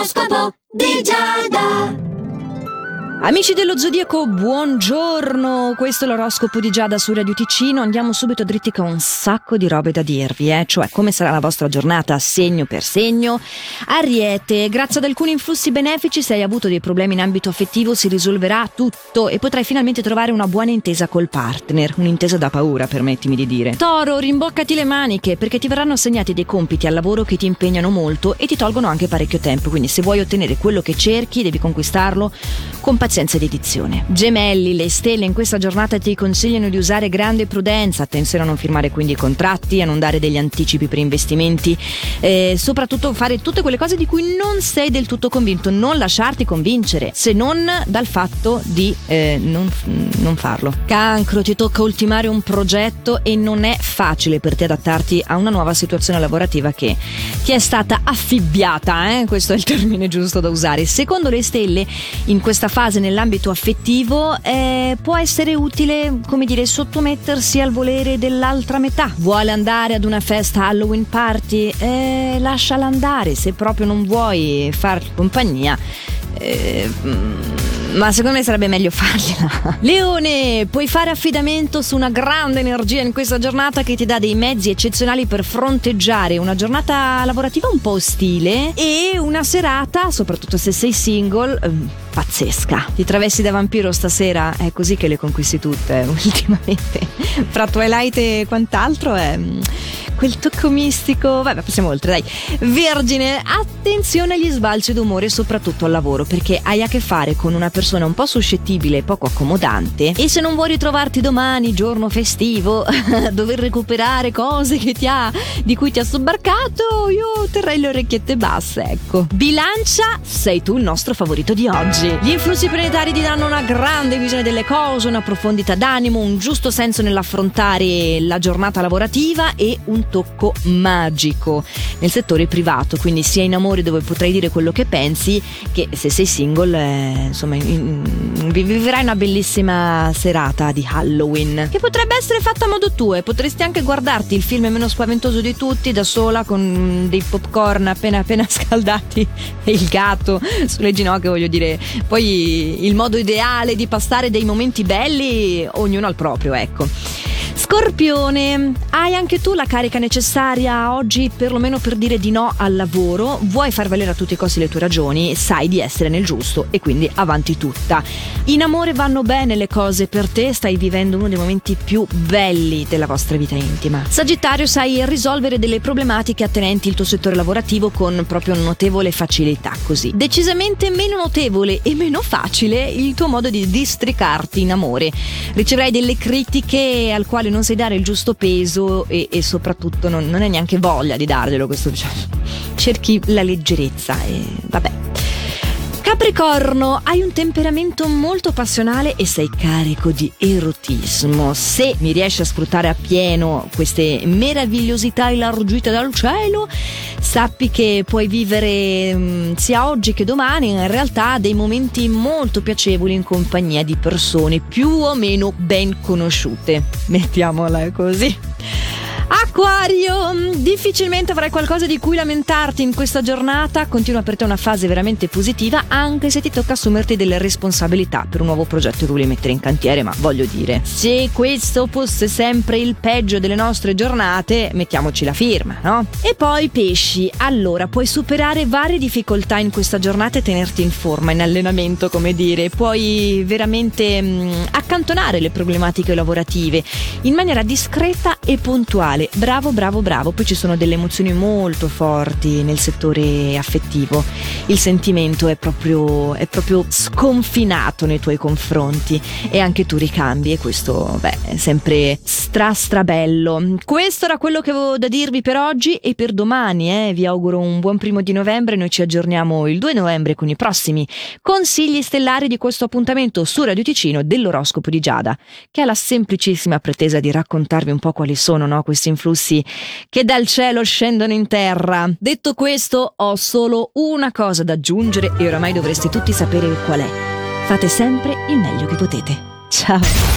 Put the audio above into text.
L'oroscopo di Giada. Amici dello Zodiaco, buongiorno! Questo è l'oroscopo di Giada su Radio Ticino. Andiamo subito dritti con un sacco di robe da dirvi, eh? cioè come sarà la vostra giornata segno per segno. Ariete, grazie ad alcuni influssi benefici, se hai avuto dei problemi in ambito affettivo, si risolverà tutto e potrai finalmente trovare una buona intesa col partner. Un'intesa da paura, permettimi di dire. Toro, rimboccati le maniche perché ti verranno assegnati dei compiti al lavoro che ti impegnano molto e ti tolgono anche parecchio tempo. Quindi, se vuoi ottenere quello che cerchi, devi conquistarlo con pazienza di edizione. Gemelli, le stelle in questa giornata ti consigliano di usare grande prudenza, attenzione a non firmare quindi contratti, a non dare degli anticipi per investimenti, eh, soprattutto fare tutte quelle cose di cui non sei del tutto convinto, non lasciarti convincere, se non dal fatto di eh, non, non farlo. Cancro, ti tocca ultimare un progetto e non è facile per te adattarti a una nuova situazione lavorativa che ti è stata affibbiata, eh? questo è il termine giusto da usare. Secondo le stelle, in questa fase nell'ambito affettivo eh, può essere utile, come dire, sottomettersi al volere dell'altra metà. Vuole andare ad una festa Halloween party? Eh, lasciala andare, se proprio non vuoi fargli compagnia. Eh, ma secondo me sarebbe meglio fargliela. Leone, puoi fare affidamento su una grande energia in questa giornata che ti dà dei mezzi eccezionali per fronteggiare una giornata lavorativa un po' ostile e una serata, soprattutto se sei single, ehm, pazzesca. Ti travesti da vampiro stasera? È così che le conquisti tutte ultimamente. Fra Twilight e quant'altro è quel tocco mistico. Vabbè, passiamo oltre, dai. Vergine, attenzione agli sbalzi d'umore, soprattutto al lavoro, perché hai a che fare con una persona un po' suscettibile e poco accomodante. E se non vuoi ritrovarti domani, giorno festivo, a dover recuperare cose che ti ha, di cui ti ha sobbarcato, io terrei le orecchiette basse, ecco. Bilancia, sei tu il nostro favorito di oggi. Gli influssi planetari ti danno una grande visione delle cose, una profondità d'animo, un giusto senso nell'affrontare la giornata lavorativa e un tocco magico nel settore privato, quindi sia in amore dove potrai dire quello che pensi che se sei single, eh, insomma, in, in, vivrai una bellissima serata di Halloween che potrebbe essere fatta a modo tuo e potresti anche guardarti il film meno spaventoso di tutti da sola con dei popcorn appena appena scaldati e il gatto sulle ginocchia, voglio dire. Poi il modo ideale di passare dei momenti belli, ognuno al proprio, ecco. Scorpione, hai anche tu la carica necessaria oggi perlomeno per dire di no al lavoro, vuoi far valere a tutti i costi le tue ragioni, sai di essere nel giusto e quindi avanti tutta. In amore vanno bene le cose per te, stai vivendo uno dei momenti più belli della vostra vita intima. Sagittario, sai risolvere delle problematiche attenenti il tuo settore lavorativo con proprio notevole facilità, così. Decisamente meno notevole e meno facile il tuo modo di districarti in amore. Riceverai delle critiche al quale non non sai dare il giusto peso e, e soprattutto non, non hai neanche voglia di darglielo questo cioè, cerchi la leggerezza e vabbè Capricorno, hai un temperamento molto passionale e sei carico di erotismo. Se mi riesci a sfruttare appieno queste meravigliosità elargite dal cielo, sappi che puoi vivere mm, sia oggi che domani in realtà dei momenti molto piacevoli in compagnia di persone più o meno ben conosciute. Mettiamola così. Acquario, difficilmente avrai qualcosa di cui lamentarti in questa giornata, continua per te una fase veramente positiva, anche se ti tocca assumerti delle responsabilità per un nuovo progetto che vuoi mettere in cantiere, ma voglio dire, se questo fosse sempre il peggio delle nostre giornate, mettiamoci la firma, no? E poi pesci, allora puoi superare varie difficoltà in questa giornata e tenerti in forma, in allenamento, come dire, puoi veramente mh, mm, accantonare le problematiche lavorative in maniera discreta e puntuale male. Bravo, bravo, bravo. Poi ci sono delle emozioni molto forti nel settore affettivo. Il sentimento è proprio, è proprio sconfinato nei tuoi confronti e anche tu ricambi e questo, beh, è sempre stra stra bello. Questo era quello che avevo da dirvi per oggi e per domani, eh. Vi auguro un buon primo di novembre. Noi ci aggiorniamo il 2 novembre con i prossimi consigli stellari di questo appuntamento su Radio Ticino dell'oroscopo di Giada, che ha la semplicissima pretesa di raccontarvi un po' quali sono no, questi influssi che dal cielo scendono in terra. Detto questo, ho solo una cosa da aggiungere e oramai dovreste tutti sapere qual è. Fate sempre il meglio che potete. Ciao!